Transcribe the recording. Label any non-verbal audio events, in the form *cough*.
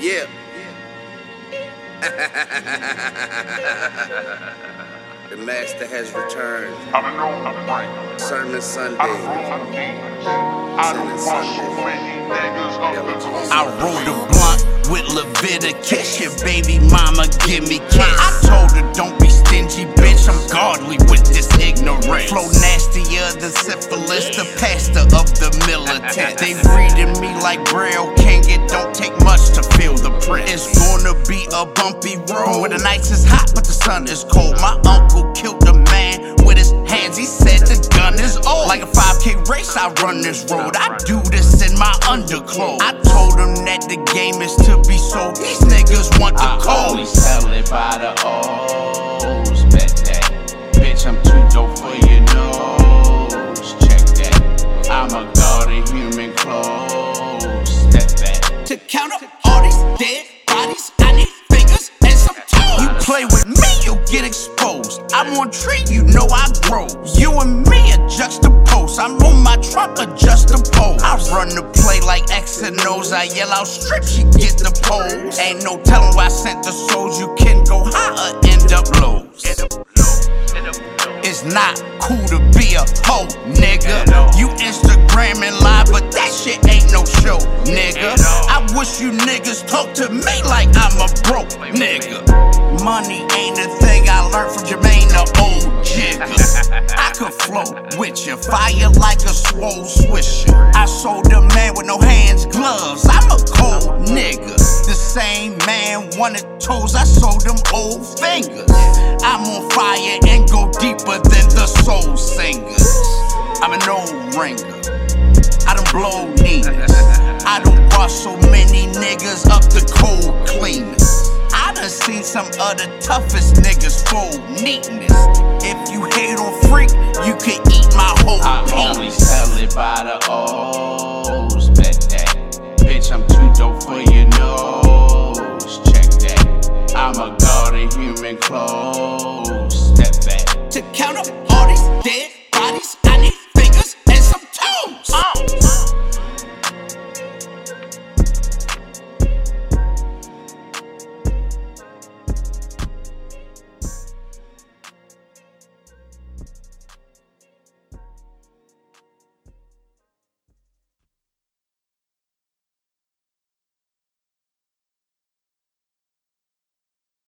Yeah. *laughs* the master has returned. Sermon Sunday. Sermon Sunday. I rolled a blunt with Leviticus. Your baby mama give me kiss. I told her don't be stingy, bitch. I'm godly with this ignorance. Flow nastier than syphilis, the pastor of the militant. *laughs* They reading me like Braille King. It don't take much to print. It's gonna be a bumpy road where the nights is hot, but the sun is cold. My uncle killed a man with his hands. He said the gun is old. Like a 5K race, I run this road. I do this in my underclothes. I told them that the game is to be sold. These niggas want the I only code. sell it by the O's. Get exposed. I'm on tree, you know I grow. You and me are juxtaposed. I'm on my trunk, adjust the pole. I run the play like X and O's. I yell out strip, she get the pose. Ain't no telling why I sent the souls. You can go higher, end up lows. It's not cool to be a hoe, nigga. You Instagramming live, but that shit ain't no show, nigga. I wish you niggas talk to me like I'm a broke nigga. Money ain't a learned from Jermaine the old jigger. I could flow with you, fire like a swole swisher. I sold a man with no hands, gloves. I'm a cold nigga. The same man wanted toes, I sold them old fingers. I'm on fire and go deeper than the soul singers. I'm an old ringer. I don't blow Ninas. I don't wash so many niggas up the cold cleaners. I done seen some of the toughest niggas fold neatness. If you hate on freak, you can eat my whole I only penis. sell it by the O's. Bet that. Bitch, I'm too dope for your nose. Check that. I'm a god of human clothes. Step back. To count up all these dead